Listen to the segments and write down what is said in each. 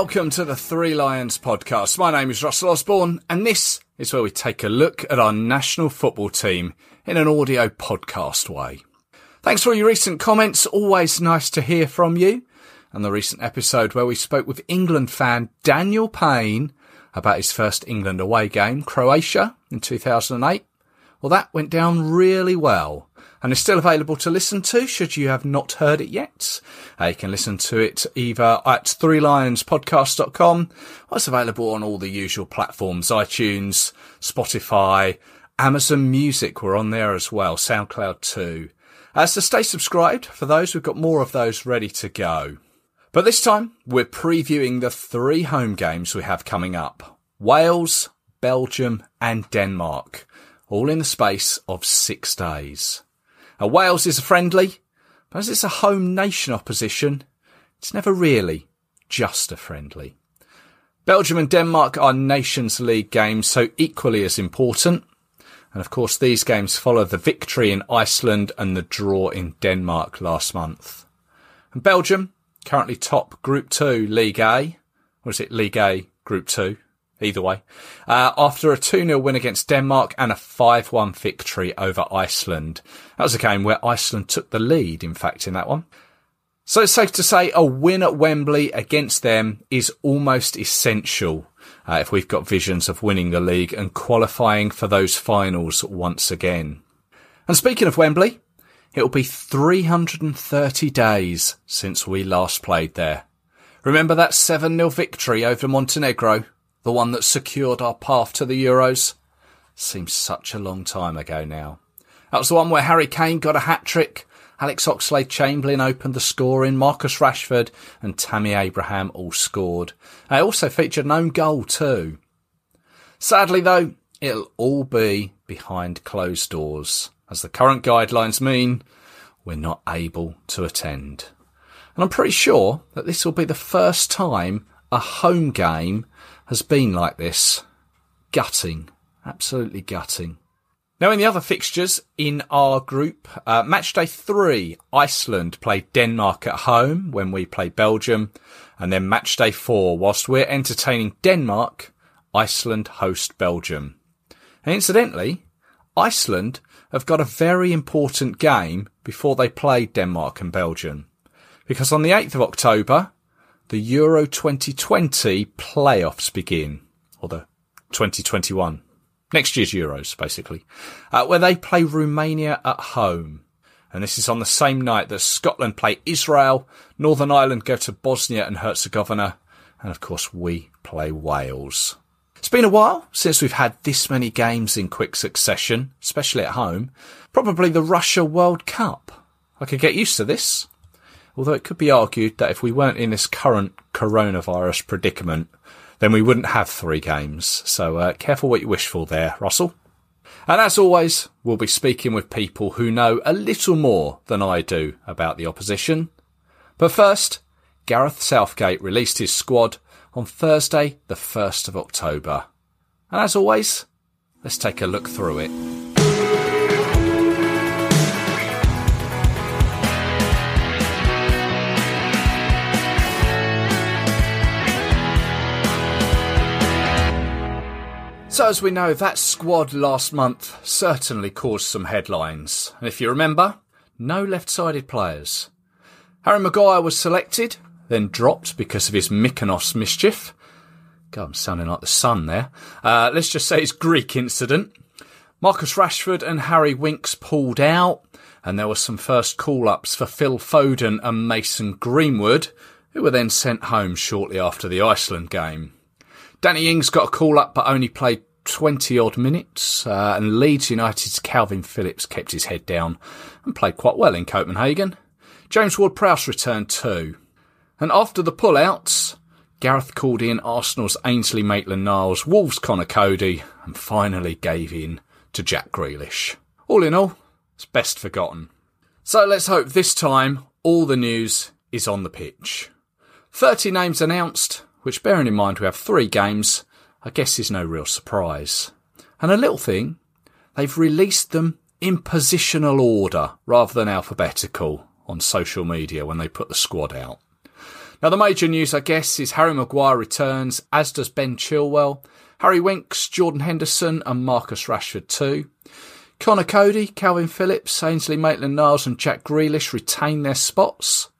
Welcome to the Three Lions podcast. My name is Russell Osborne, and this is where we take a look at our national football team in an audio podcast way. Thanks for your recent comments. Always nice to hear from you. And the recent episode where we spoke with England fan Daniel Payne about his first England away game, Croatia, in 2008. Well, that went down really well and is still available to listen to should you have not heard it yet. Uh, you can listen to it either at threelionspodcast.com or it's available on all the usual platforms, iTunes, Spotify, Amazon Music. We're on there as well, SoundCloud too. Uh, so stay subscribed for those. We've got more of those ready to go. But this time we're previewing the three home games we have coming up. Wales, Belgium and Denmark, all in the space of six days. Now, Wales is a friendly, but as it's a home nation opposition, it's never really just a friendly. Belgium and Denmark are Nations League games, so equally as important. And of course, these games follow the victory in Iceland and the draw in Denmark last month. And Belgium, currently top Group 2 League A, or is it League A Group 2? Either way, uh, after a 2-0 win against Denmark and a 5-1 victory over Iceland. That was a game where Iceland took the lead, in fact, in that one. So it's safe to say a win at Wembley against them is almost essential uh, if we've got visions of winning the league and qualifying for those finals once again. And speaking of Wembley, it'll be 330 days since we last played there. Remember that 7-0 victory over Montenegro? The one that secured our path to the Euros. Seems such a long time ago now. That was the one where Harry Kane got a hat trick, Alex Oxlade Chamberlain opened the scoring, Marcus Rashford and Tammy Abraham all scored. They also featured an own goal too. Sadly though, it'll all be behind closed doors, as the current guidelines mean we're not able to attend. And I'm pretty sure that this will be the first time a home game has been like this. Gutting. Absolutely gutting. Now, in the other fixtures in our group, uh, match day three, Iceland played Denmark at home when we play Belgium. And then match day four, whilst we're entertaining Denmark, Iceland host Belgium. And incidentally, Iceland have got a very important game before they play Denmark and Belgium. Because on the 8th of October, the Euro 2020 playoffs begin, or the 2021, next year's Euros, basically, uh, where they play Romania at home. And this is on the same night that Scotland play Israel, Northern Ireland go to Bosnia and Herzegovina, and of course we play Wales. It's been a while since we've had this many games in quick succession, especially at home. Probably the Russia World Cup. I could get used to this. Although it could be argued that if we weren't in this current coronavirus predicament, then we wouldn't have three games. So uh, careful what you wish for there, Russell. And as always, we'll be speaking with people who know a little more than I do about the opposition. But first, Gareth Southgate released his squad on Thursday, the 1st of October. And as always, let's take a look through it. So, as we know, that squad last month certainly caused some headlines. And if you remember, no left sided players. Harry Maguire was selected, then dropped because of his Mykonos mischief. God, I'm sounding like the sun there. Uh, let's just say it's Greek incident. Marcus Rashford and Harry Winks pulled out, and there were some first call ups for Phil Foden and Mason Greenwood, who were then sent home shortly after the Iceland game. Danny Ings got a call up but only played 20 odd minutes, uh, and Leeds United's Kalvin Phillips kept his head down and played quite well in Copenhagen. James Ward Prowse returned too. And after the pullouts, Gareth called in Arsenal's Ainsley Maitland Niles, Wolves Conor Coady, and finally gave in to Jack Grealish. All in all, it's best forgotten. So let's hope this time all the news is on the pitch. 30 names announced, which bearing in mind we have three games, I guess is no real surprise. And a little thing, they've released them in positional order rather than alphabetical on social media when they put the squad out. Now, the major news, I guess, is Harry Maguire returns, as does Ben Chilwell, Harry Winks, Jordan Henderson, and Marcus Rashford too. Conor Coady, Kalvin Phillips, Ainsley Maitland Niles, and Jack Grealish retain their spots.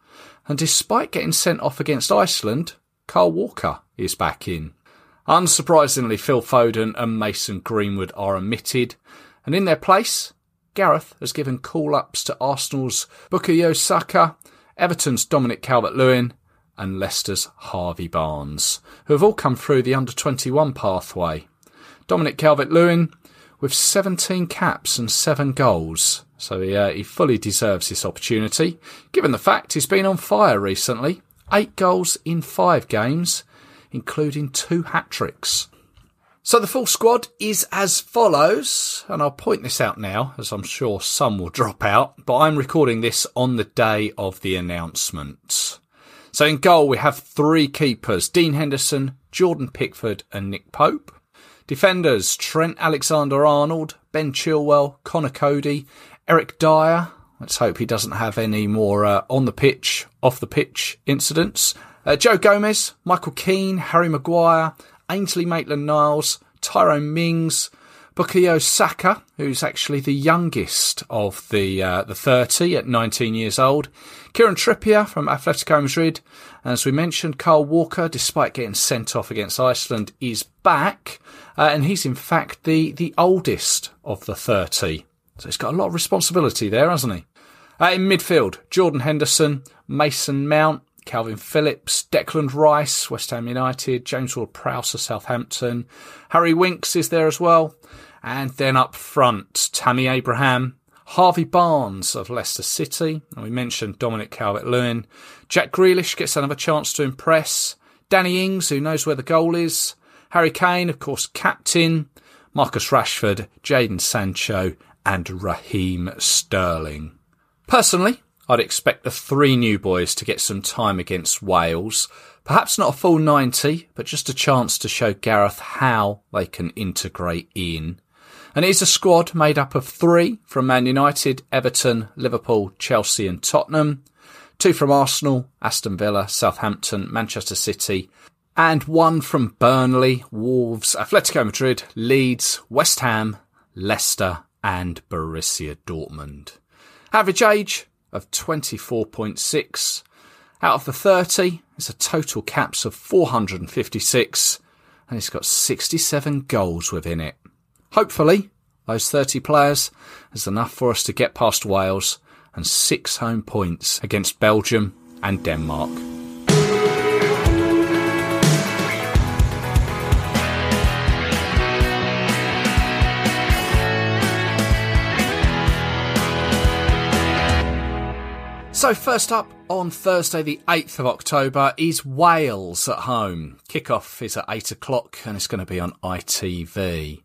And despite getting sent off against Iceland, Kyle Walker is back in. Unsurprisingly, Phil Foden and Mason Greenwood are omitted, and in their place, Gareth has given call ups to Arsenal's Bukayo Saka, Everton's Dominic Calvert Lewin, and Leicester's Harvey Barnes, who have all come through the under 21 pathway. Dominic Calvert Lewin with 17 caps and 7 goals, so he, uh, he fully deserves this opportunity, given the fact he's been on fire recently. 8 goals in 5 games, including 2 hat tricks. So the full squad is as follows, and I'll point this out now, as I'm sure some will drop out, but I'm recording this on the day of the announcement. So in goal, we have three keepers Dean Henderson, Jordan Pickford, and Nick Pope. Defenders Trent Alexander Arnold, Ben Chilwell, Conor Coady, Eric Dier. Let's hope he doesn't have any more uh, on the pitch, off the pitch incidents. Uh, Joe Gomez, Michael Keane, Harry Maguire, Ainsley Maitland Niles, Tyrone Mings, Bukayo Saka, who's actually the youngest of the uh, the 30 at 19 years old. Kieran Trippier from Atletico Madrid. And as we mentioned, Kyle Walker, despite getting sent off against Iceland, is back. Uh, and he's in fact the, the oldest of the 30. So he's got a lot of responsibility there, hasn't he? Uh, in midfield, Jordan Henderson, Mason Mount, Kalvin Phillips, Declan Rice, West Ham United, James Ward-Prowse of Southampton, Harry Winks is there as well, and then up front, Tammy Abraham, Harvey Barnes of Leicester City, and we mentioned Dominic Calvert-Lewin. Jack Grealish gets another chance to impress. Danny Ings, who knows where the goal is. Harry Kane, of course, captain. Marcus Rashford, Jadon Sancho, and Raheem Sterling. Personally, I'd expect the three new boys to get some time against Wales. Perhaps not a full 90, but just a chance to show Gareth how they can integrate in. And it's a squad made up of three from Man United, Everton, Liverpool, Chelsea and Tottenham, two from Arsenal, Aston Villa, Southampton, Manchester City, and one from Burnley, Wolves, Atletico Madrid, Leeds, West Ham, Leicester and Borussia Dortmund. Average age of 24.6. Out of the 30, it's a total caps of 456, and it's got 67 goals within it. Hopefully, those 30 players is enough for us to get past Wales and six home points against Belgium and Denmark. So, first up on Thursday, the 8th of October, is Wales at home. Kickoff is at 8 o'clock and it's going to be on ITV.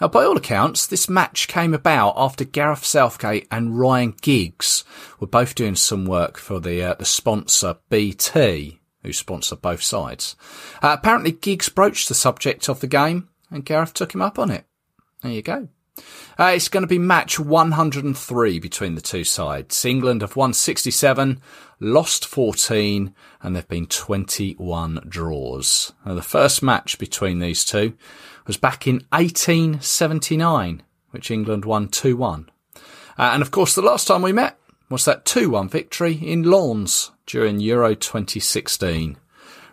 Now, by all accounts, this match came about after Gareth Southgate and Ryan Giggs were both doing some work for the uh, the sponsor BT, who sponsor both sides. Uh, apparently, Giggs broached the subject of the game, and Gareth took him up on it. There you go. Uh, it's going to be match 103 between the two sides. England have won 67, lost 14, and there have been 21 draws. Now, the first match between these two was back in 1879, which England won 2-1. Uh, and of course, the last time we met was that 2-1 victory in Lens during Euro 2016.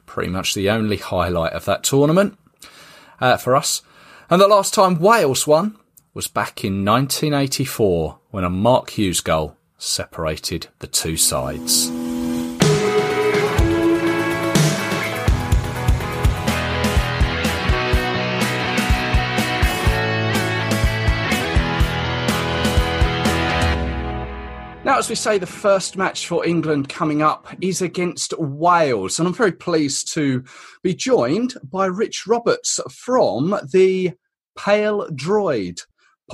Pretty much the only highlight of that tournament uh, for us. And the last time Wales won was back in 1984 when a Mark Hughes goal separated the two sides. Now, as we say, the first match for England coming up is against Wales. And I'm very pleased to be joined by Rich Roberts from the Peldroed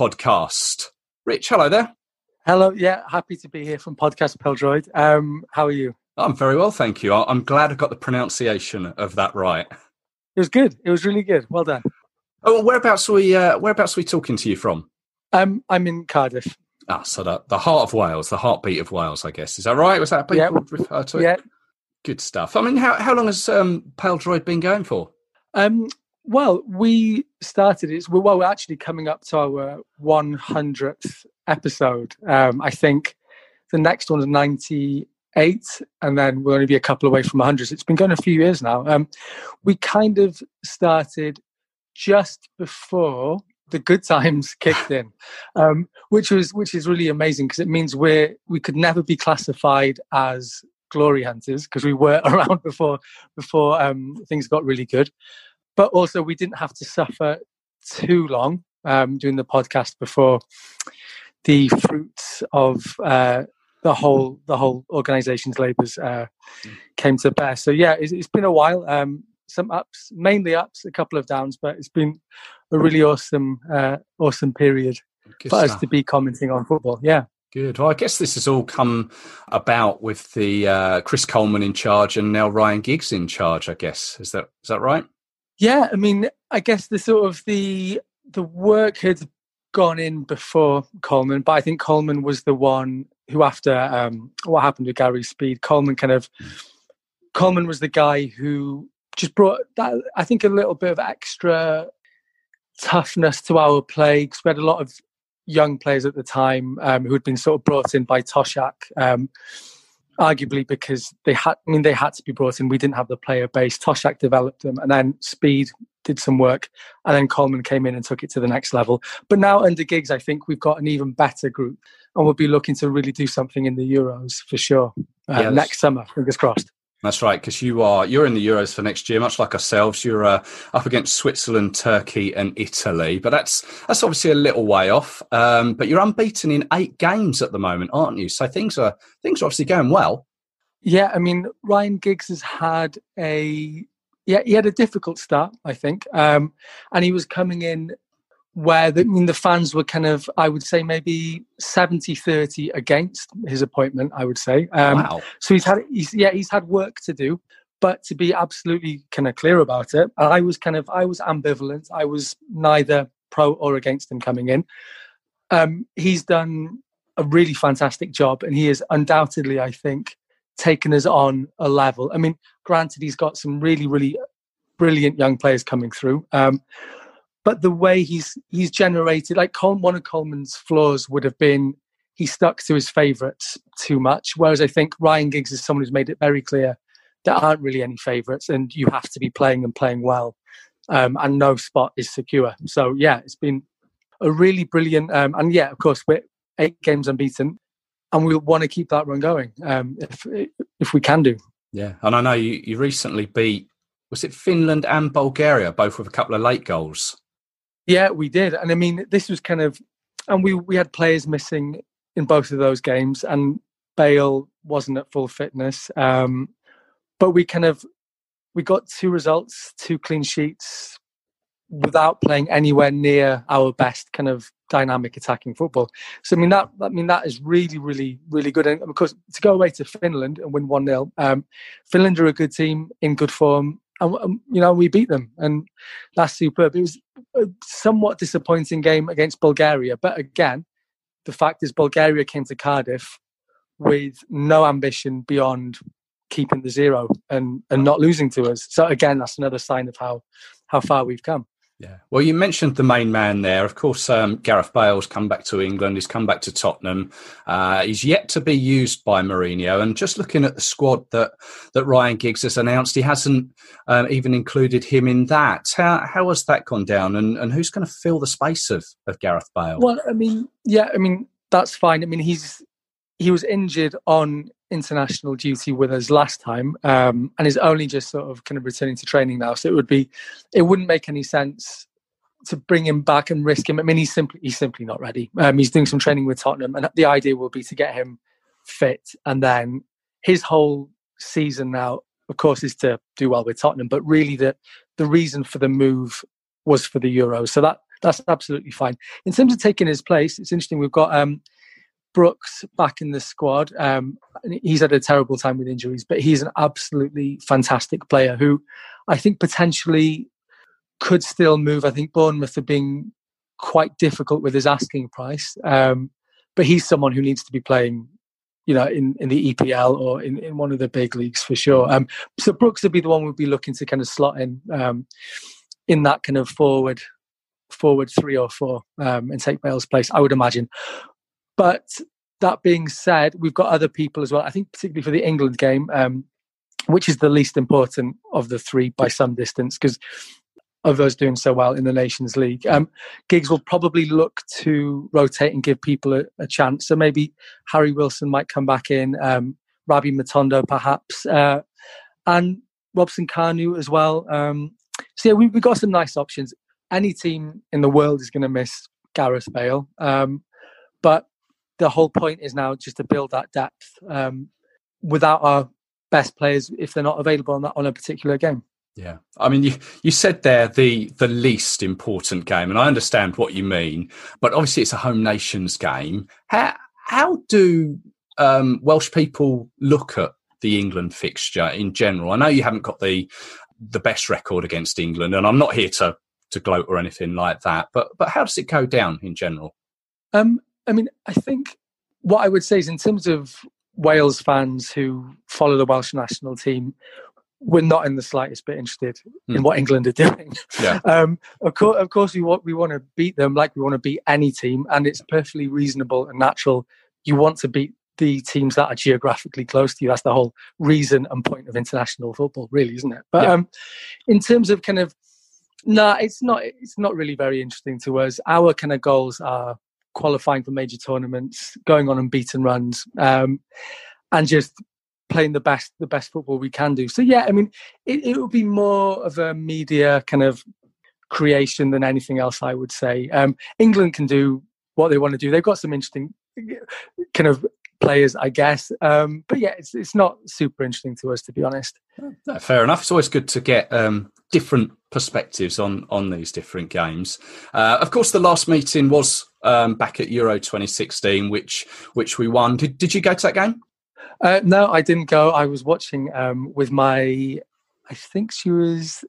podcast. Rich, hello there. Hello, yeah, happy to be here from Podcast Peldroed. Um, how are you? I'm very well, thank you. I'm glad I got the pronunciation of that right. It was good. It was really good. Well done. Oh, whereabouts are we? Uh, whereabouts are we talking to you from? Um, I'm in Cardiff. Ah, so the, the heart of Wales, the heartbeat of Wales, I guess. Is that right? Was that people Yeah. refer to it? Yeah. Good stuff. I mean, how, how long has um, Peldroed been going for? Um, well, we started it. Well, we're actually coming up to our 100th episode. Um, I think the next one's 98, and then we'll only be a couple away from 100. So it's been going a few years now. Um, we kind of started just before the good times kicked in, um, which was which is really amazing because it means we're we could never be classified as glory hunters because we were around before before um, things got really good, but also we didn't have to suffer too long um, doing the podcast before the fruits of uh, the whole the whole organization's labors uh, came to bear. So yeah, it's, it's been a while. Um, some ups, mainly ups, a couple of downs, but it's been a really awesome uh, awesome period Good for us to be commenting on football. Yeah. Good. Well, I guess this has all come about with the uh, Chris Coleman in charge and now Ryan Giggs in charge. I guess is that is that right? Yeah, I mean, I guess the sort of the the work had gone in before Coleman, but I think Coleman was the one who, after um, what happened with Gary Speed, Coleman kind of Coleman was the guy who just brought that. I think a little bit of extra toughness to our play because we had a lot of young players at the time um, who had been sort of brought in by Toshack. Um, arguably because they had I mean they had to be brought in. We didn't have the player base. Toshack developed them and then Speed did some work and then Coleman came in and took it to the next level. But now under Giggs I think we've got an even better group and we'll be looking to really do something in the Euros for sure. Uh, that's- next summer, fingers crossed. That's right, because you are you're in the Euros for next year, much like ourselves. You're uh, up against Switzerland, Turkey, and Italy, but that's that's obviously a little way off. Um, but you're unbeaten in eight games at the moment, aren't you? So things are things are obviously going well. Yeah, I mean Ryan Giggs has had a yeah he had a difficult start I think, um, and he was coming in where the, I mean the fans were kind of I would say maybe 70-30 against his appointment I would say. Um, wow. So he's had he's yeah he's had work to do, but to be absolutely kind of clear about it, I was kind of I was ambivalent. I was neither pro or against him coming in. Um, he's done a really fantastic job, and he has undoubtedly, I think, taken us on a level. I mean, granted, he's got some really really brilliant young players coming through. Um, but the way he's he's generated, like Col- one of Coleman's flaws would have been he stuck to his favourites too much. Whereas I think Ryan Giggs is someone who's made it very clear there aren't really any favourites, and you have to be playing and playing well, um, and no spot is secure. So yeah, it's been a really brilliant, um, and yeah, of course we're eight games unbeaten, and we want to keep that run going um, if if we can do. Yeah, and I know you, you recently beat was it Finland and Bulgaria, both with a couple of late goals. Yeah, we did, and I mean this was kind of, and we we had players missing in both of those games, and Bale wasn't at full fitness. Um, but we kind of we got two results, two clean sheets, without playing anywhere near our best kind of dynamic attacking football. So I mean that I mean that is really really really good. And of course to go away to Finland and win one 0 um, Finland are a good team in good form. And um, you know we beat them, and that's superb. It was a somewhat disappointing game against Bulgaria, but again, the fact is Bulgaria came to Cardiff with no ambition beyond keeping the zero and and not losing to us. So again, that's another sign of how how far we've come. Yeah. Well, you mentioned the main man there. Of course, um, Gareth Bale's come back to England. He's come back to Tottenham. Uh, he's yet to be used by Mourinho. And just looking at the squad that that Ryan Giggs has announced, he hasn't um, even included him in that. How how has that gone down? And and who's going to fill the space of of Gareth Bale? Well, I mean, yeah, I mean that's fine. I mean he's he was injured on international duty with us last time, um, and is only just sort of kind of returning to training now. So it would be, it wouldn't make any sense to bring him back and risk him. I mean, he's simply he's simply not ready. Um, he's doing some training with Tottenham, and the idea will be to get him fit, and then his whole season now, of course, is to do well with Tottenham. But really, the the reason for the move was for the Euros, so that that's absolutely fine. In terms of taking his place, it's interesting. We've got um, Brooks back in the squad. Um, he's had a terrible time with injuries, but he's an absolutely fantastic player who I think potentially could still move. I think Bournemouth have been quite difficult with his asking price, um, but he's someone who needs to be playing, you know, in, in the EPL or in, in one of the big leagues for sure. Um, so Brooks would be the one we'd be looking to kind of slot in um, in that kind of forward forward three or four um, and take Bale's place, I would imagine. But that being said, we've got other people as well. I think particularly for the England game, um, which is the least important of the three by some distance, because of us doing so well in the Nations League. Um, Giggs will probably look to rotate and give people a, a, chance. So maybe Harry Wilson might come back in, um, Rabbi Matondo perhaps, uh, and Robson Kanu as well. Um, so yeah, we, have got some nice options. Any team in the world is going to miss Gareth Bale, um, but the whole point is now just to build that depth um, without our best players if they're not available on that on a particular game. Yeah, I mean, you you said there the the least important game, and I understand what you mean, but obviously it's a home nations game. How how do um, Welsh people look at the England fixture in general? I know you haven't got the the best record against England, and I'm not here to to gloat or anything like that, but but how does it go down in general? Um, I mean, I think what I would say is in terms of Wales fans who follow the Welsh national team, we're not in the slightest bit interested mm. in hmm. what England are doing. Yeah. Um, of course, of course, we want we want to beat them like we want to beat any team, and it's perfectly reasonable and natural. You want to beat the teams that are geographically close to you. That's the whole reason and point of international football, really, isn't it? But yeah. um, in terms of kind of, no, nah, it's not. It's not really very interesting to us. Our kind of goals are qualifying for major tournaments, going on and beaten runs, um, and just playing the best the best football we can do. So yeah, I mean, it, it would be more of a media kind of creation than anything else. I would say um, England can do what they want to do. They've got some interesting kind of players, I guess. Um, but yeah, it's it's not super interesting to us, to be honest. Fair enough. It's always good to get um, different perspectives on on these different games. Uh, of course, the last meeting was um, back at Euro 2016, which which we won. Did did you go to that game? Uh, no, I didn't go. I was watching um, with my, I think she was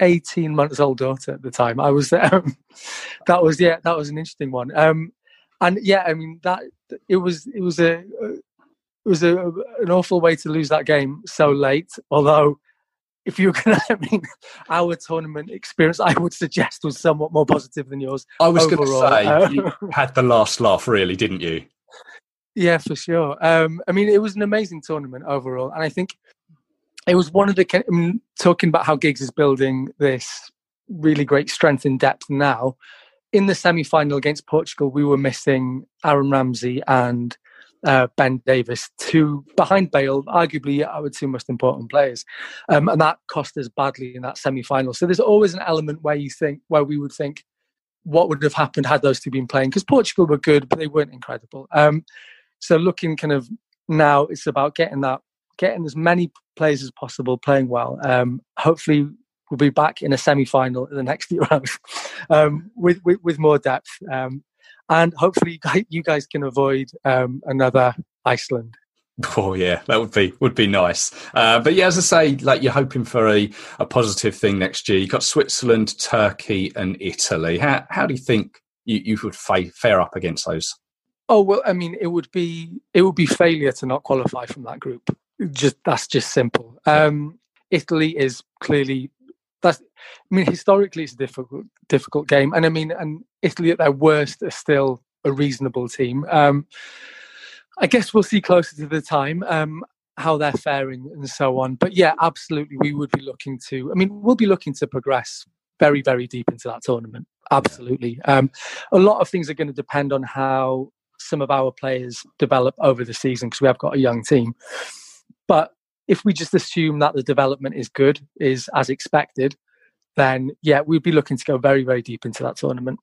18 months old daughter at the time. I was, um, that was, yeah, that was an interesting one. Um, and yeah, I mean, that, it was, it was a, it was a, an awful way to lose that game so late. Although, if you can, I mean, our tournament experience, I would suggest was somewhat more positive than yours. I was going to say, uh, you had the last laugh, really, didn't you? Yeah, for sure. Um, I mean, it was an amazing tournament overall, and I think it was one of the I mean, talking about how Giggs is building this really great strength in depth now. In the semi-final against Portugal, we were missing Aaron Ramsey and uh, Ben Davies, two behind Bale, arguably our two most important players, um, and that cost us badly in that semi-final. So there's always an element where you think, where we would think, what would have happened had those two been playing? Because Portugal were good, but they weren't incredible. Um, so looking kind of now, it's about getting that, getting as many players as possible playing well. Um, hopefully, we'll be back in a semi-final in the next Euros um, with, with, with more depth, um, and hopefully you guys can avoid um, another Iceland. Oh yeah, that would be would be nice. Uh, but yeah, as I say, like you're hoping for a, a positive thing next year. You've got Switzerland, Turkey, and Italy. How how do you think you, you would fare up against those? Oh well, I mean, it would be it would be failure to not qualify from that group. Just that's just simple. Um, Italy is clearly. I mean, historically, it's a difficult difficult game, and I mean, and Italy at their worst are still a reasonable team. Um, I guess we'll see closer to the time um, how they're faring and so on. But yeah, absolutely, we would be looking to. I mean, we'll be looking to progress very, very deep into that tournament. Absolutely. Um, a lot of things are going to depend on how some of our players develop over the season because we have got a young team. But if we just assume that the development is good, is as expected, then yeah, we'd be looking to go very, very deep into that tournament.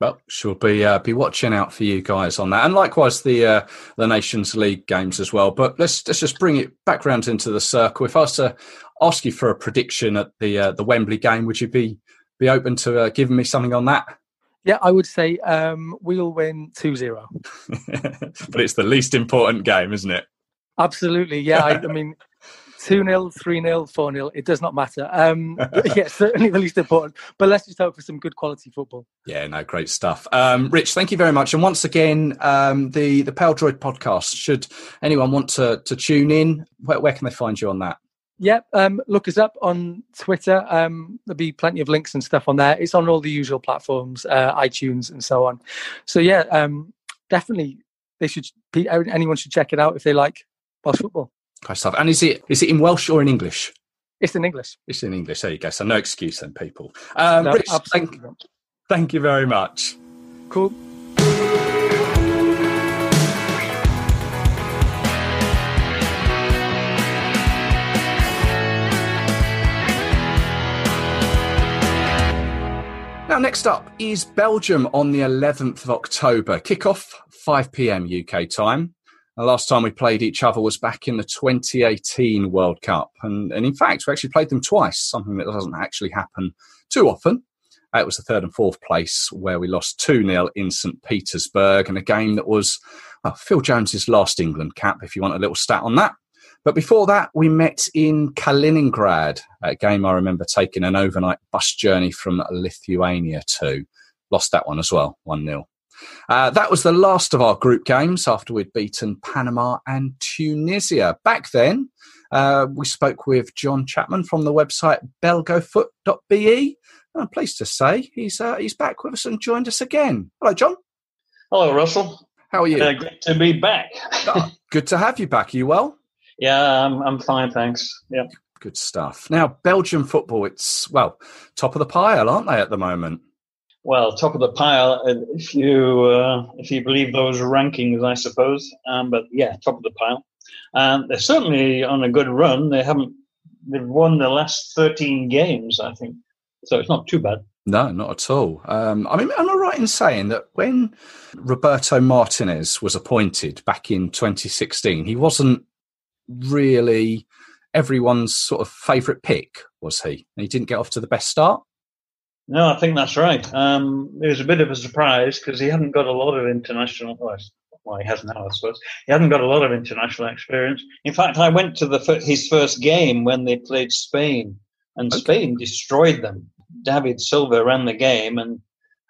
Well, she'll be uh, be watching out for you guys on that, and likewise the uh, the Nations League games as well. But let's let's just bring it back round into the circle. If I was to ask you for a prediction at the uh, the Wembley game, would you be be open to uh, giving me something on that? Yeah, I would say um, we'll win 2-0. but it's the least important game, isn't it? Absolutely, yeah. I, I mean, 2 0, 3 0, 4 0, it does not matter. Um, yeah, certainly the least important. But let's just hope for some good quality football. Yeah, no, great stuff. Um, Rich, thank you very much. And once again, um, the, the Peldroed podcast, should anyone want to, to tune in, where, where can they find you on that? Yeah, um, look us up on Twitter. Um, there'll be plenty of links and stuff on there. It's on all the usual platforms, uh, iTunes and so on. So yeah, um, definitely they should. Anyone should check it out if they like Welsh football. Great stuff. And is it is it in Welsh or in English? It's in English. It's in English. There you go. So no excuse then, people. Um, no, Rich, thank, thank you very much. Cool. Now, next up is Belgium on the 11th of October. Kickoff 5 pm UK time. The last time we played each other was back in the 2018 World Cup. And, and in fact, we actually played them twice, something that doesn't actually happen too often. It was the third and fourth place where we lost 2 0 in St. Petersburg, and a game that was well, Phil Jones's last England cap, if you want a little stat on that. But before that, we met in Kaliningrad, a game I remember taking an overnight bus journey from Lithuania to. Lost that one as well, 1 0. Uh, that was the last of our group games after we'd beaten Panama and Tunisia. Back then, uh, we spoke with John Chapman from the website belgofoot.be. I'm pleased to say he's uh, he's back with us and joined us again. Hello, John. Hello, Russell. How are you? Uh, good to be back. oh, good to have you back. Are you well? Yeah, I'm, I'm fine, thanks. Yeah. Good stuff. Now, Belgian football, it's, well, top of the pile, aren't they, at the moment? Well, top of the pile uh, if you uh, if you believe those rankings, I suppose. Um, but yeah, top of the pile. Um, they're certainly on a good run. They haven't they've won the last thirteen games, I think. So it's not too bad. No, not at all. Um, I mean, am I right in saying that when Roberto Martinez was appointed back in 2016, he wasn't really everyone's sort of favourite pick, was he? He didn't get off to the best start. No, I think that's right. Um, it was a bit of a surprise because he hadn't got a lot of international. Well, he has now, I suppose. He hadn't got a lot of international experience. In fact, I went to the his first game when they played Spain, and okay. Spain destroyed them. David Silva ran the game, and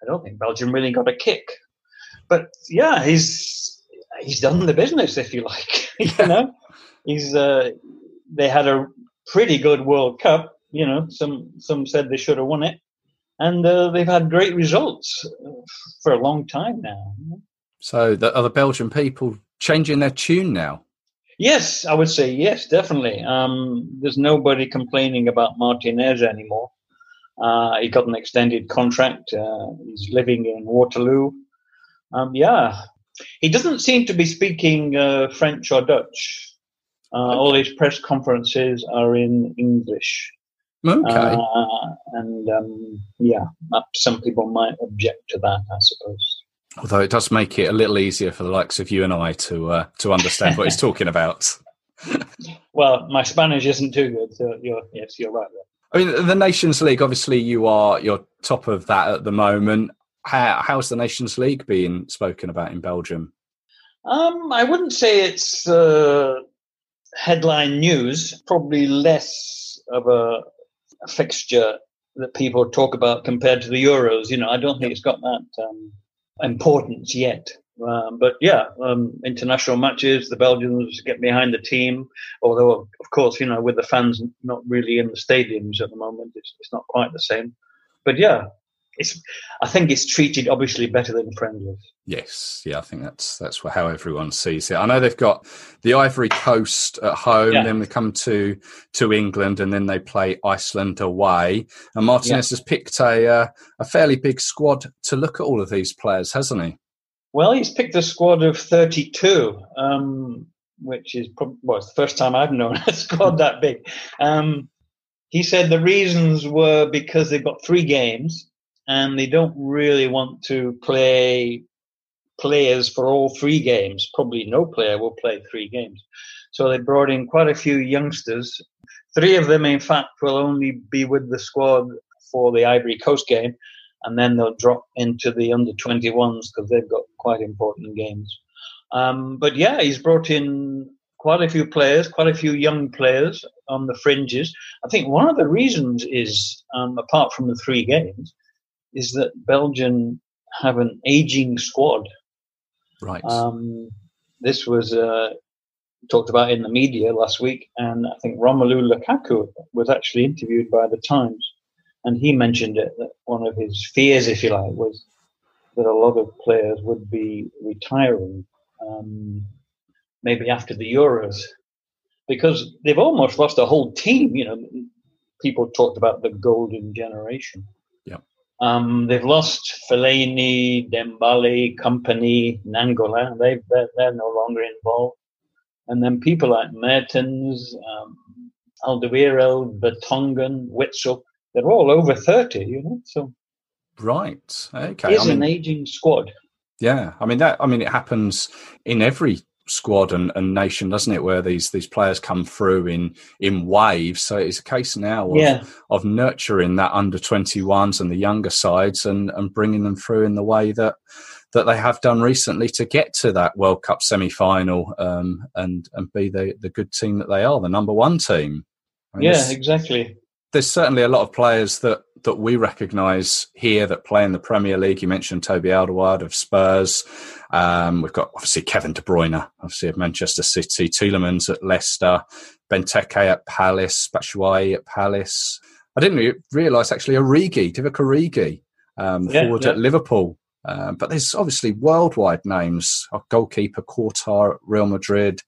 I don't think Belgium really got a kick. But yeah, he's he's done the business, if you like. you know, he's uh, they had a pretty good World Cup. You know, some some said they should have won it and uh, they've had great results for a long time now. So, the, are the Belgian people changing their tune now? Yes, I would say yes, definitely. Um, there's nobody complaining about Martinez anymore. Uh, he got an extended contract. Uh, he's living in Waterloo. Um, yeah, he doesn't seem to be speaking uh, French or Dutch. Uh, all his press conferences are in English. Okay. Uh, and um, yeah, some people might object to that, I suppose. Although it does make it a little easier for the likes of you and I to uh, to understand what he's talking about. well, my Spanish isn't too good, so you're, yes, you're right. There. I mean, the Nations League. Obviously, you are you're top of that at the moment. How, how's the Nations League being spoken about in Belgium? Um, I wouldn't say it's uh, headline news. Probably less of a fixture that people talk about compared to the Euros. You know, I don't think it's got that um, importance yet. Um, but yeah, um, international matches, the Belgians get behind the team. Although, of course, you know, with the fans not really in the stadiums at the moment, it's, it's not quite the same. But yeah, it's I think it's treated obviously better than friendlies. Yes, yeah, I think that's that's how everyone sees it. I know they've got the Ivory Coast at home, yeah. then they come to to England, and then they play Iceland away. And Martinez yeah. has picked a uh, a fairly big squad to look at all of these players, hasn't he? Well, he's picked a squad of thirty-two, um, which is probably, well, it's the first time I've known a squad that big. Um, he said the reasons were because they've got three games and they don't really want to play players for all three games. Probably no player will play three games. So they brought in quite a few youngsters. Three of them, in fact, will only be with the squad for the Ivory Coast game, and then they'll drop into the under 21s because they've got quite important games. Um, but yeah, he's brought in quite a few players, quite a few young players on the fringes. I think one of the reasons is, um, apart from the three games, is that Belgium have an aging squad. Right. Um, this was uh, talked about in the media last week, and I think Romelu Lukaku was actually interviewed by the Times, and he mentioned it that one of his fears, if you like, was that a lot of players would be retiring, um, maybe after the Euros, because they've almost lost a whole team. You know, people talked about the golden generation. Um, they've lost Fellaini, Dembele, Kompany, Nainggolan. They they're, they're no longer involved. And then people like Mertens, um, Alderweireld, Vertonghen, Witsel, they're all over 30, you know, so right. Okay. it's I mean, an aging squad. yeah. I mean that. I mean it happens in every squad and, and nation, doesn't it? Where these these players come through in in waves. So it's a case now of, Yeah. of nurturing that under 21s and the younger sides and and bringing them through in the way that that they have done recently to get to that World Cup semi final um, and and be the the good team that they are, the number one team. Yeah, exactly. There's certainly a lot of players that that we recognise here that play in the Premier League. You mentioned Toby Alderweireld of Spurs. Um, we've got obviously Kevin De Bruyne, obviously of Manchester City. Tielemans at Leicester. Benteke at Palace. Batshuayi at Palace. I didn't re- realise actually Origi, Divock Origi, um, Yeah, forward yeah. at Liverpool. Um, but there's obviously worldwide names. Our goalkeeper Courtois at Real Madrid,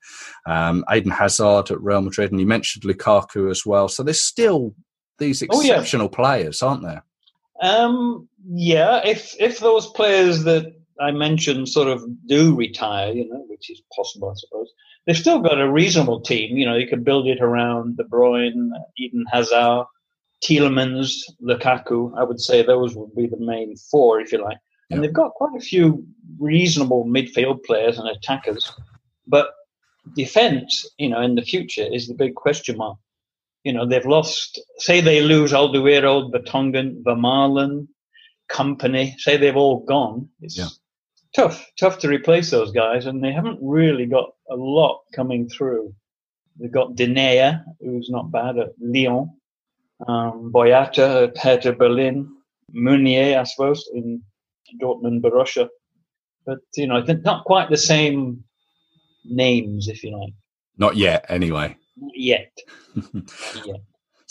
um, Eden Hazard at Real Madrid, and you mentioned Lukaku as well. So there's still these Oh, yeah. exceptional players, aren't there? Um, yeah, if if those players that I mentioned sort of do retire, you know, which is possible, I suppose, they've still got a reasonable team. You know, you could build it around De Bruyne, Eden Hazard, Tielemans, Lukaku. I would say those would be the main four, if you like. And Yeah. they've got quite a few reasonable midfield players and attackers, but defense, you know, in the future is the big question mark. You know, they've lost. Say they lose Alderweireld, Vertonghen, Vermaelen, Kompany. Say they've all gone. It's Yeah. tough, tough to replace those guys, and they haven't really got a lot coming through. They've got Denayer, who's not bad at Lyon, um, Boyata at Hertha Berlin, Meunier, I suppose, in Dortmund, Borussia. But you know, I think not quite the same names, if you like, Not yet, anyway. Yet. Yet.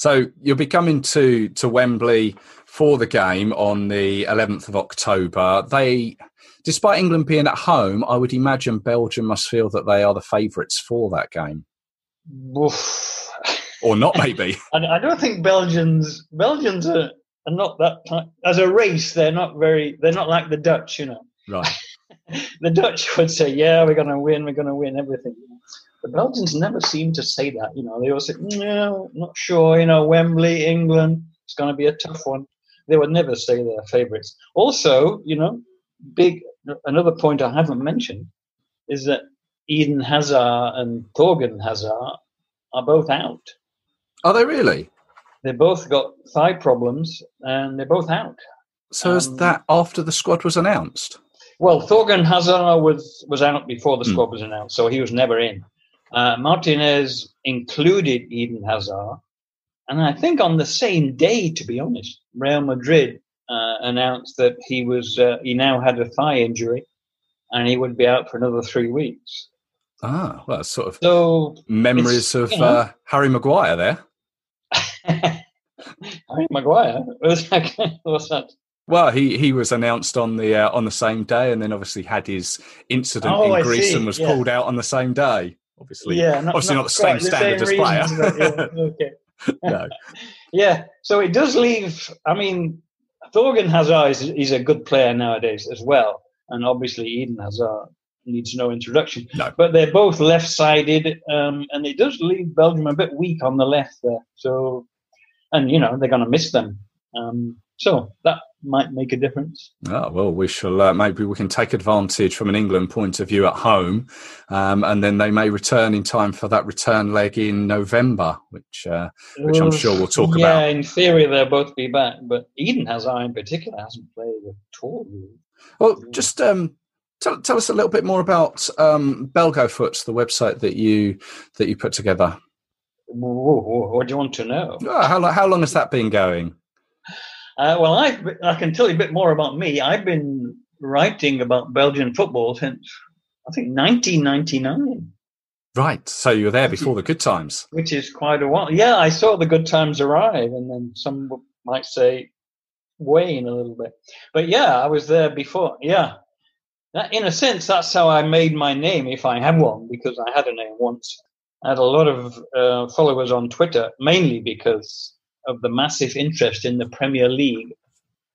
So you'll be coming to to Wembley for the game on the 11th of October. They, despite England being at home, I would imagine Belgium must feel that they are the favourites for that game, Oof. or not? Maybe. And I don't think Belgians Belgians are, are not that ti- as a race. They're not very. They're not like the Dutch. You know, right. the Dutch would say, "Yeah, we're going to win. We're going to win everything." The Belgians never seem to say that. You know, they always say, "No, not sure." You know, Wembley, England. It's going to be a tough one. They would never say they're favourites. Also, you know, big another point I haven't mentioned is that Eden Hazard and Thorgan Hazard are both out. Are they really? They both got thigh problems and they're both out. So is Um, that after the squad was announced? Well, Thorgan Hazard was, was out before the Hmm. squad was announced, so he was never in. Uh, Martinez included Eden Hazard. And I think on the same day, to be honest, Real Madrid uh, announced that he was uh, he now had a thigh injury and he would be out for another three weeks. Ah, well, that's sort of So memories of you know- uh, Harry Maguire there. Harry Maguire, what's that? What's that? Well, he, he was announced on the uh, on the same day, and then obviously had his incident Oh, I in Greece see, and was yeah. called out on the same day. Obviously, Yeah, not, obviously not, the same standard as player. yeah, okay. no. Yeah, so it does leave. I mean, Thorgan Hazard is he's a good player nowadays as well, and obviously Eden Hazard needs no introduction. No. But they're both left-sided, um, and it does leave Belgium a bit weak on the left there. So, and you know they're going to miss them. Um, So that might make a difference. Oh, well, we shall uh, maybe we can take advantage from an England point of view at home, um, and then they may return in time for that return leg in November, which uh, which I'm sure we'll talk yeah, about. Yeah, in theory they'll both be back, but Eden Hazard in particular hasn't played at all. Well, just um, tell, tell us a little bit more about um, Belgofoot, the website that you that you put together. What do you want to know? Oh, how, how long has that been going? Uh, well, I I can tell you a bit more about me. I've been writing about Belgian football since I think 1999. Right, so you were there before the good times, which is quite a while. Yeah, I saw the good times arrive, and then some might say wane a little bit. But yeah, I was there before. Yeah, that, in a sense, that's how I made my name, if I have one, because I had a name once. I had a lot of uh, followers on Twitter, mainly because of the massive interest in the Premier League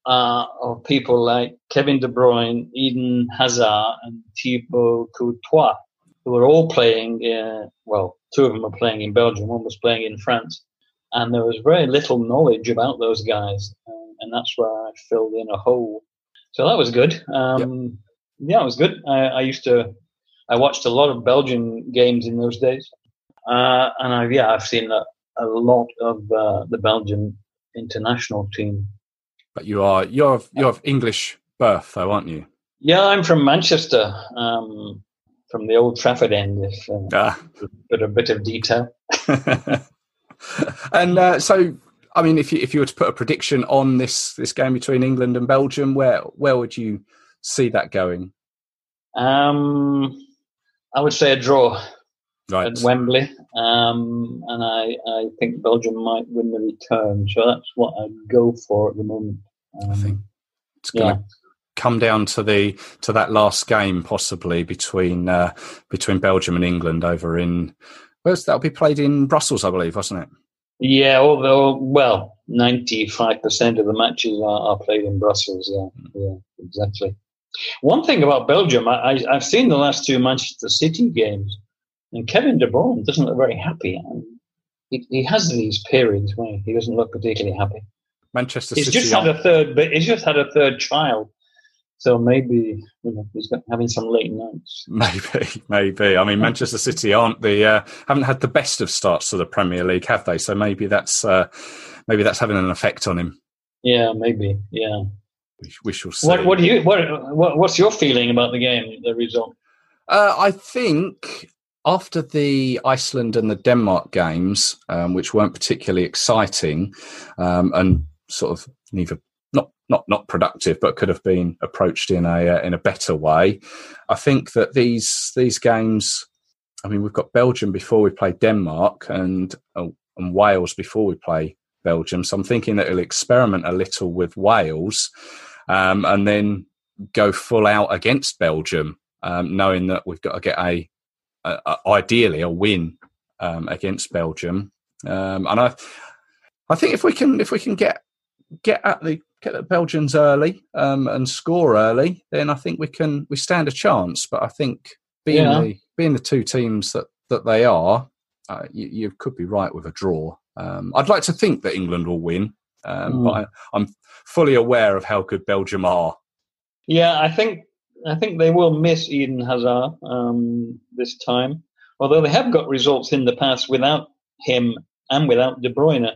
uh, of people like Kevin De Bruyne, Eden Hazard, and Thibaut Courtois, who are all playing. Uh, well, two of them are playing in Belgium, one was playing in France, and there was very little knowledge about those guys, uh, and that's where I filled in a hole. So that was good. Um, yep. Yeah, it was good. I, I, used to. I watched a lot of Belgian games in those days, uh, and I've yeah, I've seen a, a lot of uh, the Belgian international team. But you are you're of, you're of English birth, though, aren't you? Yeah, I'm from Manchester, um, from the Old Trafford end. If uh, ah. but a bit of detail. and uh, so, I mean, if you if you were to put a prediction on this this game between England and Belgium, where where would you see that going? Um, I would say a draw right. at Wembley, um, and I, I think Belgium might win the return. So that's what I'd go for at the moment. Um, I think it's going to yeah. come down to the to that last game, possibly between uh, between Belgium and England over in. Where's that'll be played in Brussels, I believe, wasn't it? Yeah, although well, ninety five percent of the matches are, are, played in Brussels. Yeah, mm. yeah, exactly. One thing about Belgium, I, I, I've seen the last two Manchester City games and Kevin De Bruyne doesn't look very happy. He, he has these periods where he doesn't look particularly happy. Manchester he's City. just had a third, but he's just had a third child. So maybe you know, he's having some late nights. Maybe, maybe. I mean, Manchester City aren't the uh, haven't had the best of starts to the Premier League, have they? So maybe that's uh, maybe that's having an effect on him. Yeah, maybe. Yeah. We, we shall see. What, what do you what, what, what's your feeling about the game? The result? Uh, I think after the Iceland and the Denmark games, um, which weren't particularly exciting um, and sort of neither not not not productive, but could have been approached in a uh, in a better way, I think that these these games. I mean, we've got Belgium before we play Denmark, and uh, and Wales before we play Belgium. So I'm thinking that it'll experiment a little with Wales, um, and then go full out against Belgium, um, knowing that we've got to get a uh, ideally a win um, against Belgium. Um, and I, I think if we can if we can get get at the get the Belgians early um, and score early, then I think we can we stand a chance. But I think being yeah. the being the two teams that that they are, uh, you, you, could be right with a draw. Um, I'd like to think that England will win, mm. but I, I'm fully aware of how good Belgium are. Yeah, I think I think they will miss Eden Hazard um, this time, although they have got results in the past without him and without De Bruyne.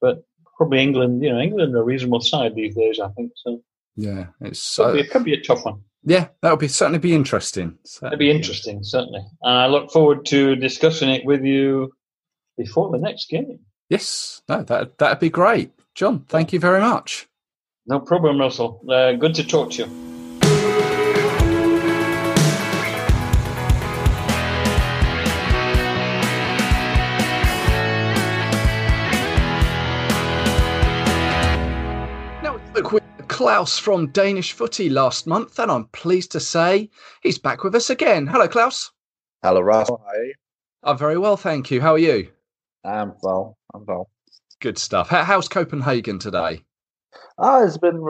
But probably England, you know, England are a reasonable side these days. I think so. Yeah, it's could, uh, be, it could be a tough one. Yeah, that would be certainly be interesting. It'd be interesting, certainly. And I look forward to discussing it with you before the next game. Yes, no, that that'd be great, John. Thank you very much. No problem, Russell. Uh, good to talk to you. Claus from Danish Footy last month, and I'm pleased to say he's back with us again. Hello, Claus. Hello, Russell. How are you? I'm very well, thank you. How are you? I'm well. I'm well. Good stuff. How's Copenhagen today? Ah, it's been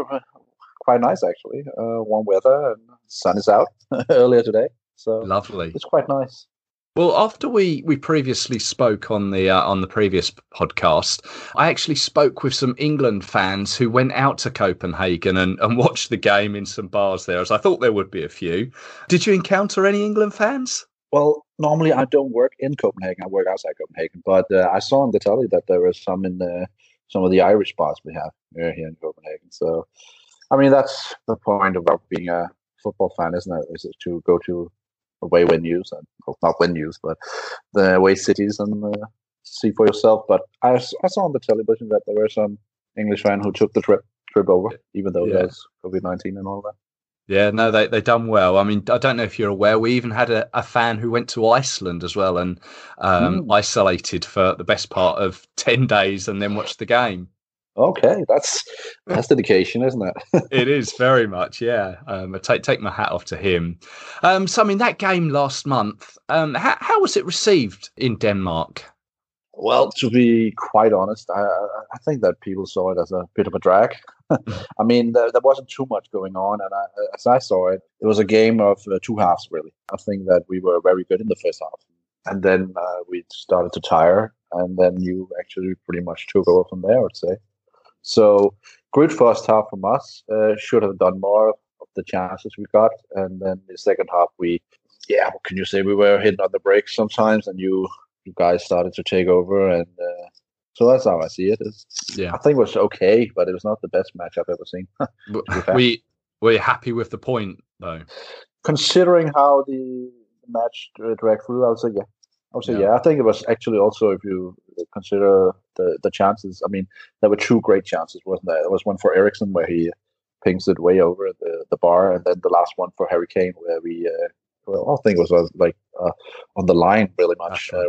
quite nice actually. Uh, warm weather and sun is out earlier today, so lovely. It's quite nice. Well, after we, we previously spoke on the uh, on the previous podcast, I actually spoke with some England fans who went out to Copenhagen and, and watched the game in some bars there, as I thought there would be a few. Did you encounter any England fans? Well, normally I don't work in Copenhagen. I work outside Copenhagen, but uh, I saw on the telly that there were some in the, some of the Irish bars we have here in Copenhagen. So, I mean, that's the point about being a football fan, isn't it? Is it to go to away venues and well, not venues, but the away cities and uh, see for yourself. But I, I saw on the television that there were some English fan who took the trip trip over, even though yeah. there's COVID nineteen and all that. Yeah, no, they they done well. I mean, I don't know if you're aware, we even had a, a fan who went to Iceland as well and um, mm. isolated for the best part of ten days and then watched the game. Okay, that's that's dedication, isn't it? it is very much, yeah. Um, I take take my hat off to him. Um, so, I mean, that game last month, um, how, how was it received in Denmark? Well, to be quite honest, I, I think that people saw it as a bit of a drag. I mean, there, there, wasn't too much going on, and I, as I saw it, it was a game of uh, two halves. Really, I think that we were very good in the first half, and then uh, we started to tire, and then you actually pretty much took over from there. I'd say. So good first half from us. Uh, should have done more of the chances we got, and then the second half we, yeah, what can you say? We were hitting on the brakes sometimes, and you you guys started to take over, and uh, so that's how I see it. It's, yeah, I think it was okay, but it was not the best match I've ever seen. we were happy with the point though. Considering how the match dragged through, I would say yeah. I would say yeah. yeah. I think it was actually also if you consider the the chances. I mean, there were two great chances, wasn't there? There was one for Eriksen where he pings it way over the, the bar, and then the last one for Harry Kane where we. Uh, well, I think it was uh, like uh, on the line really much, uh,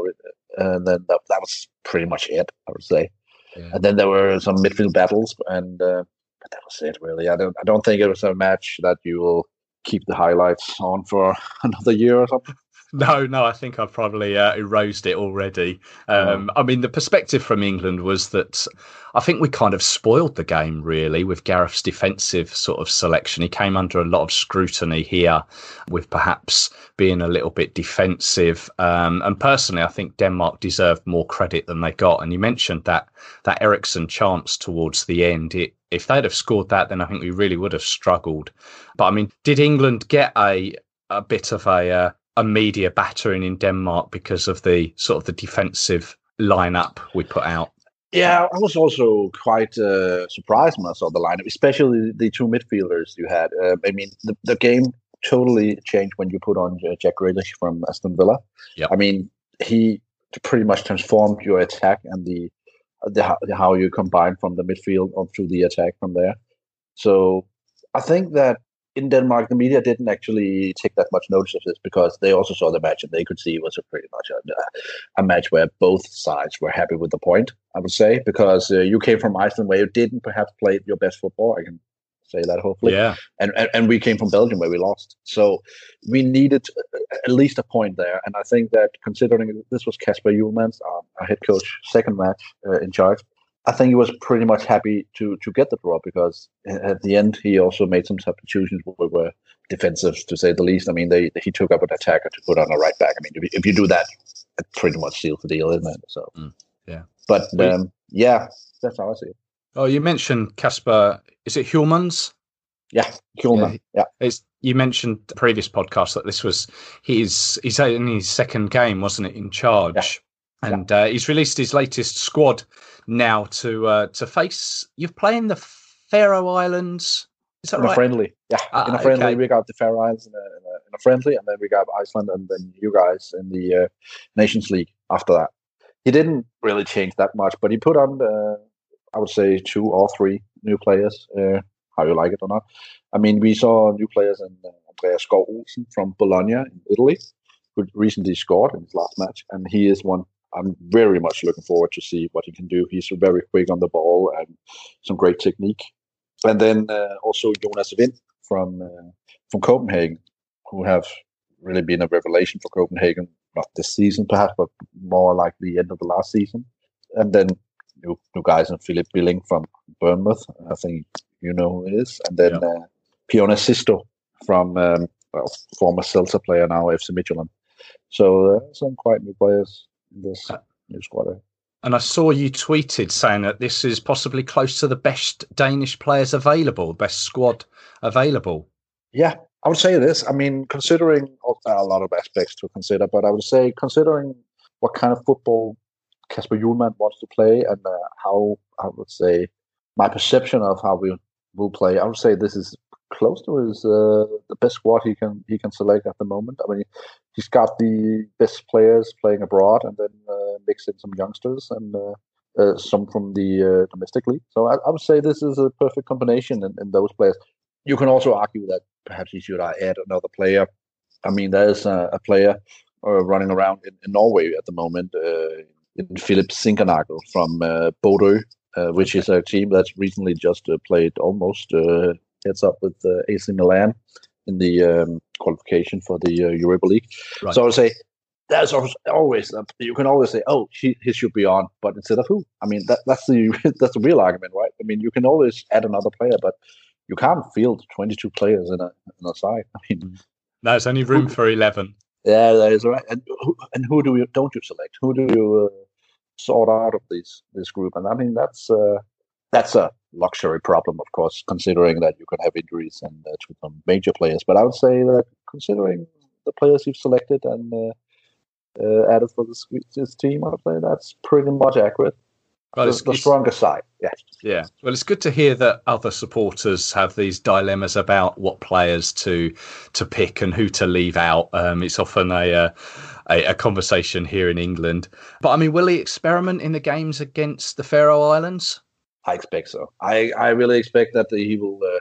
and then that, that was pretty much it. I would say, yeah. and then there were some midfield battles, and uh, but that was it really. I don't I don't think it was a match that you will keep the highlights on for another year or something. No, no, I think I've probably uh, erased it already. Um, oh. I mean, the perspective from England was that I think we kind of spoiled the game really with Gareth's defensive sort of selection. He came under a lot of scrutiny here with perhaps being a little bit defensive. Um, and personally, I think Denmark deserved more credit than they got. And you mentioned that that Eriksen chance towards the end. It, if they'd have scored that, then I think we really would have struggled. But I mean, did England get a a bit of a uh, a media battering in Denmark because of the sort of the defensive lineup we put out. Yeah, I was also quite uh, surprised when I saw the lineup, especially the two midfielders you had. Uh, I mean, the, the game totally changed when you put on uh, Jack Grealish from Aston Villa. Yep. I mean, he pretty much transformed your attack and the, the, the how you combine from the midfield onto the attack from there. So I think that in Denmark, the media didn't actually take that much notice of this because they also saw the match and they could see it was a pretty much a, a match where both sides were happy with the point. I would say because uh, you came from Iceland where you didn't perhaps play your best football. I can say that hopefully. Yeah. And, and and we came from Belgium where we lost, so we needed at least a point there. And I think that considering this was Kasper Hjulmand's um, our head coach second match uh, in charge, I think he was pretty much happy to to get the draw because at the end he also made some substitutions that were defensive to say the least. I mean, they he took up an attacker to put on a right back. I mean, if you, do that, it pretty much seals the deal, isn't it? So, mm, yeah. But um, yeah, that's how I see it. Oh, you mentioned Kasper. Is it Hjulmand's? Yeah, Hjulmand. Yeah. yeah. It's, you mentioned the previous podcast that this was his he's in his second game, wasn't it, in charge? Yeah and yeah. uh, he's released his latest squad now to uh, to face. You're playing the Faroe Islands. Is that in right? a friendly, yeah. Uh, in a friendly, okay. we got the Faroe Islands in a, in, a, in a, friendly, and then we got Iceland, and then you guys in the uh, Nations League after that. He didn't really change that much, but he put on, I would say, two or three new players. Uh, how you like it or not? I mean, we saw new players in uh, Andreas Skov Olsen from Bologna in Italy, who recently scored in his last match, and he is one I'm very much looking forward to see what he can do. He's very quick on the ball and some great technique. And then uh, also Jonas Wind from uh, from Copenhagen, who have really been a revelation for Copenhagen, not this season perhaps, but more like the end of the last season. And then new, new guys and Philip Billing from Bournemouth, I think you know who it is. And then yeah. uh, Pione Sisto from um, well, former Celta player now FC Midtjylland. So uh, some quite new players this new squad. And I saw you tweeted saying that this is possibly close to the best Danish players available, best squad available. Yeah, I would say this. I mean, considering a lot of aspects to consider, but I would say considering what kind of football Kasper Hjulmand wants to play and uh, how I would say my perception of how we will play, I would say this is close to his uh, the best squad he can he can select at the moment. I mean, he's got the best players playing abroad, and then uh, mix in some youngsters and uh, uh some from the uh, domestic league. So I, I, would say this is a perfect combination in, in, those players. You can also argue that perhaps he should add another player. I mean, there's a, a player uh, running around in, in, Norway at the moment. in Philip Zinckernagel from uh, Bodø, which is a team that's recently just played almost heads up with uh, AC Milan in the um, qualification for the uh, Europa League. Right. So I would say that's always you can always say, oh, he, he should be on, but instead of who? I mean, that, that's the that's the real argument, right? I mean, you can always add another player, but you can't field 22 players in a in a side. I mean, mm. there's only room for 11. Yeah, that is right. And who, and who do you don't you select? Who do you uh, sort out of this this group? And I mean, that's uh, that's a luxury problem, of course, considering that you can have injuries and uh, to some major players. But I would say that considering the players you've selected and uh, uh, added for this, this team, I would say that's pretty much accurate. Well, the, the stronger side, yeah. Yeah. Well, it's good to hear that other supporters have these dilemmas about what players to to pick and who to leave out. Um, it's often a, uh, a, a conversation here in England. But I mean, will he experiment in the games against the Faroe Islands? I expect so. I, I really expect that he will, uh,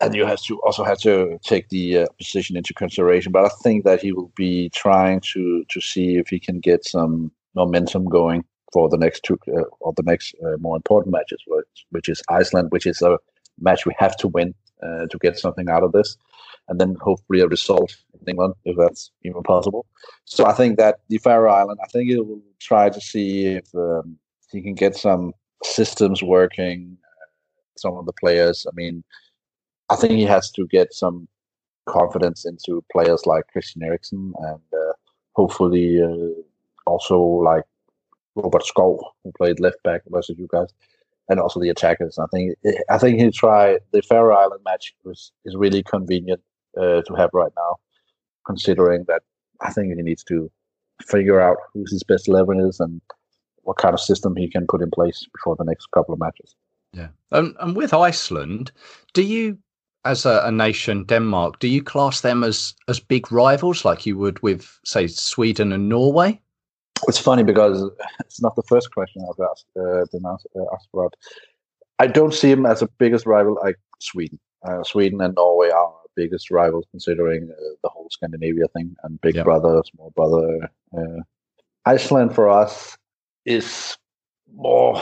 and you have to also have to take the uh, position into consideration. But I think that he will be trying to to see if he can get some momentum going for the next two uh, or the next uh, more important matches, which, which is Iceland, which is a match we have to win uh, to get something out of this, and then hopefully a result in England if that's even possible. So I think that the Faroe Island, I think he will try to see if um, he can get some systems working, some of the players. I mean, I think he has to get some confidence into players like Christian Eriksen and uh, hopefully uh, also like Robert Skov, who played left back versus you guys, and also the attackers. I think I think he tried the Faroe Island match was is really convenient uh, to have right now, considering that I think he needs to figure out who's his best eleven is and what kind of system he can put in place before the next couple of matches. Yeah, um, and with Iceland, do you, as a, a, nation, Denmark, do you class them as as big rivals like you would with, say, Sweden and Norway? It's funny because it's not the first question I've asked, uh, been asked, uh, asked about. I don't see him as a biggest rival like Sweden. Uh, Sweden and Norway are biggest rivals considering uh, the whole Scandinavia thing and big yep. brother, small brother. Uh, Iceland for us is more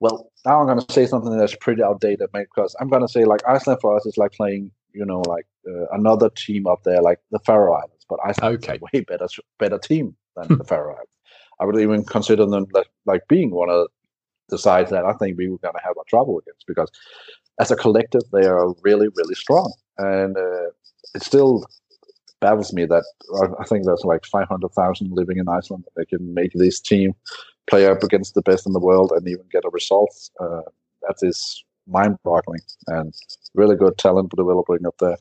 well now i'm going to say something that's pretty outdated mate, because i'm going to say like iceland for us is like playing you know like uh, another team up there like the faroe islands but iceland okay. is a way better better team than hmm. the faroe islands i would even consider them like, like being one of the sides that i think we were going to have a trouble against because as a collective they are really really strong and uh, it's still baffles me that I think there's like 500,000 living in Iceland. They can make this team play up against the best in the world and even get a result. Uh, that is mind-boggling and really good talent developing up there,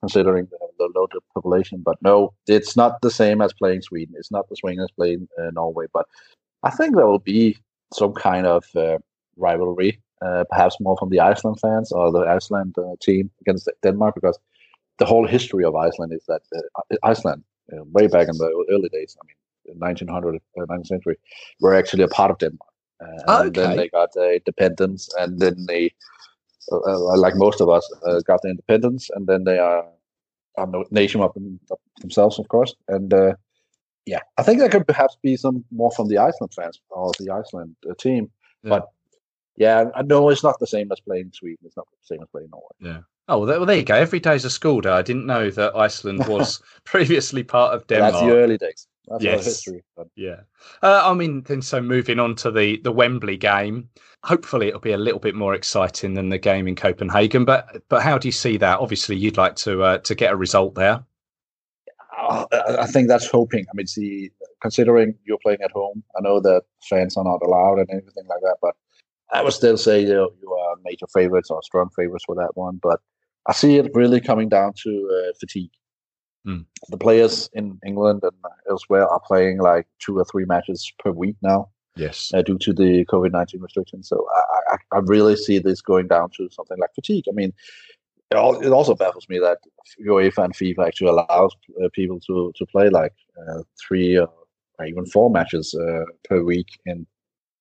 considering the, the low population. But no, it's not the same as playing Sweden. It's not the same as playing uh, Norway. But I think there will be some kind of uh, rivalry, uh, perhaps more from the Iceland fans or the Iceland uh, team against Denmark, because the whole history of Iceland is that uh, Iceland, uh, way back in the early days, I mean, 1900, uh, 19th century, were actually a part of Denmark. Uh, and okay. then they got their independence, and then they, uh, uh, like most of us, got their independence, and then they are a nation up, in, up themselves, of course. And yeah, I think there could perhaps be some more from the Iceland fans or the Iceland team, yeah. but yeah, I know it's not the same as playing Sweden. It's not the same as playing Norway. Yeah. Oh, well, there you go. Every day's a school day. I didn't know that Iceland was previously part of Denmark. That's the early days. That's yes. history. Yeah. Uh, I mean, then so moving on to the the Wembley game. Hopefully, it'll be a little bit more exciting than the game in Copenhagen. But but how do you see that? Obviously, you'd like to uh, to get a result there. uh, I think that's hoping. I mean, see, considering you're playing at home, I know that fans are not allowed and everything like that, but I would still say you, know, you are major favorites or strong favorites for that one. But I see it really coming down to uh, fatigue. Mm. The players in England and elsewhere are playing like two or three matches per week now. Yes, uh, due to the COVID nineteen restrictions. So I, I, I really see this going down to something like fatigue. I mean, it, all, it also baffles me that UEFA and FIFA actually allows uh, people to to play like uh, three or even four matches uh, per week in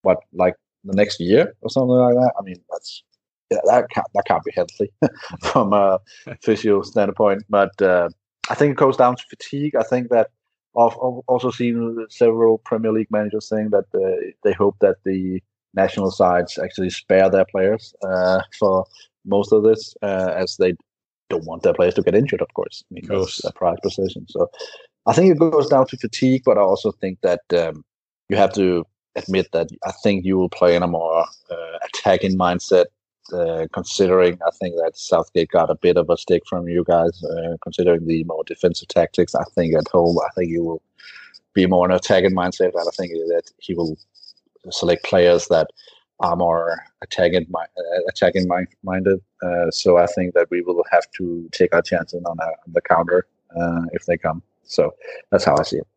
what like the next year or something like that. I mean, that's yeah, that can't that can't be healthy from a physio standpoint. But uh, I think it goes down to fatigue. I think that I've also seen several Premier League managers saying that uh, they hope that the national sides actually spare their players uh, for most of this, uh, as they don't want their players to get injured. Of course, I mean that's a prize position. So I think it goes down to fatigue, but I also think that um, you have to admit that I think you will play in a more uh, attacking mindset. Uh, considering, I think that Southgate got a bit of a stick from you guys. Uh, considering the more defensive tactics, I think at home, I think you will be more in an attacking mindset, and I think that he will select players that are more attacking, uh, attacking minded. Uh, so I think that we will have to take our chances on, a, on the counter uh, if they come. So that's how I see it.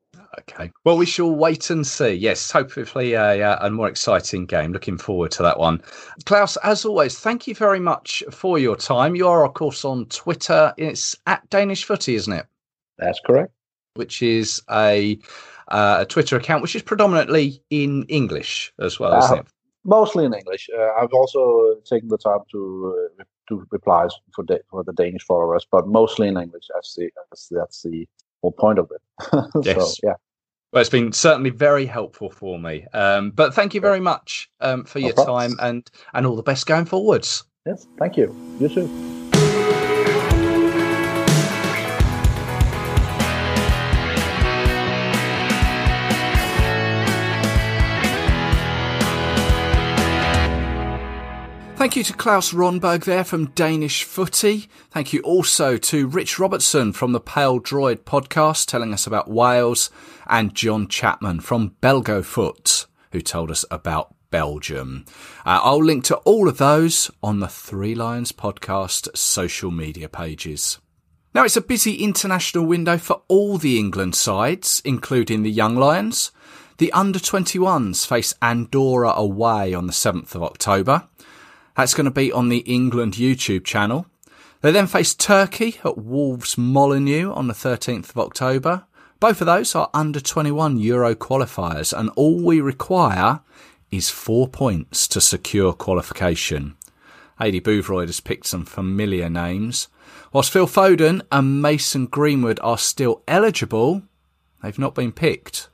Okay. Well, we shall wait and see. Yes, hopefully a, a more exciting game. Looking forward to that one. Claus, as always, thank you very much for your time. You are, of course, on Twitter. It's at Danish Footy, isn't it? That's correct. Which is a, uh, a Twitter account which is predominantly in English as well, uh, isn't it? Mostly in English. Uh, I've also taken the time to uh, do replies for the, for the Danish followers, but mostly in English. That's the that's, that's the whole point of it. yes. So, yeah. Well, it's been certainly very helpful for me. Um, but thank you very much um, for no your problems. time and and all the best going forwards. Yes, thank you. You too. Thank you to Claus Ronberg there from Danish Footy. Thank you also to Rich Robertson from the Peldroed podcast telling us about Wales and John Chapman from Belgofoot who told us about Belgium. Uh, I'll link to all of those on the Three Lions podcast social media pages. Now it's a busy international window for all the England sides, including the Young Lions. The under 21s face Andorra away on the 7th of October. That's going to be on the England YouTube channel. They then face Turkey at Wolves Molineux on the 13th of October. Both of those are under 21 Euro qualifiers, and all we require is four points to secure qualification. Aidy Boothroyd has picked some familiar names. Whilst Phil Foden and Mason Greenwood are still eligible, they've not been picked.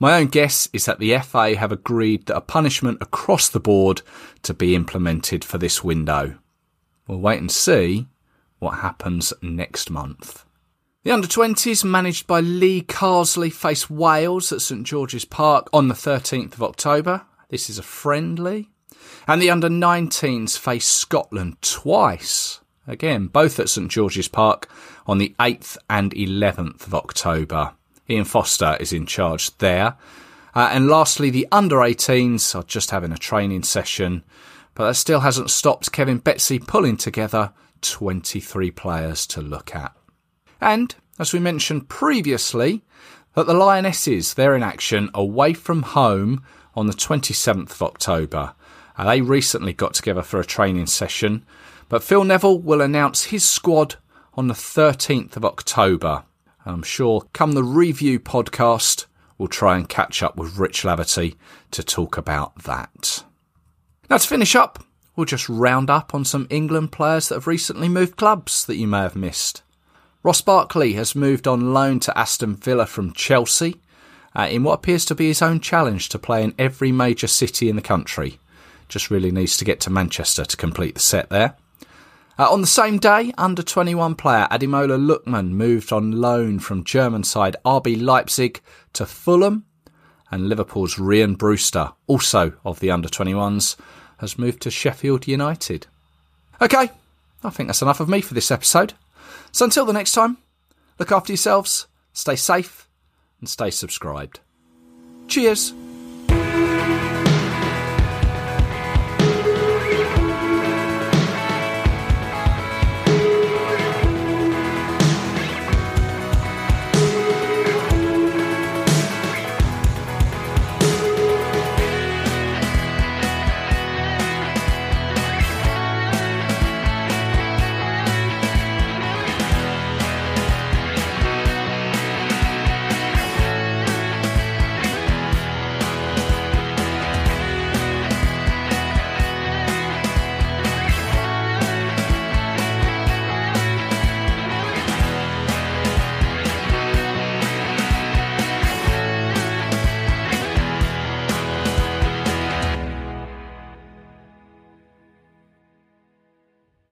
My own guess is that the FA have agreed that a punishment across the board to be implemented for this window. We'll wait and see what happens next month. The under 20s, managed by Lee Carsley, face Wales at St George's Park on the 13th of October. This is a friendly. And the under 19s face Scotland twice. Again, both at St George's Park on the 8th and 11th of October. Ian Foster is in charge there. Uh, and lastly, the under 18s are just having a training session, but that still hasn't stopped Kevin Betsy pulling together 23 players to look at. And, as we mentioned previously, that the Lionesses, they're in action away from home on the 27th of October. Uh, they recently got together for a training session, but Phil Neville will announce his squad on the 13th of October. I'm sure come the review podcast, we'll try and catch up with Rich Laverty to talk about that. Now, to finish up, we'll just round up on some England players that have recently moved clubs that you may have missed. Ross Barkley has moved on loan to Aston Villa from Chelsea uh, in what appears to be his own challenge to play in every major city in the country. Just really needs to get to Manchester to complete the set there. Uh, on the same day, under 21 player Ademola Lookman moved on loan from German side RB Leipzig to Fulham, and Liverpool's Rhian Brewster, also of the under 21s, has moved to Sheffield United. Okay, I think that's enough of me for this episode. So until the next time, look after yourselves, Stay safe and stay subscribed. Cheers.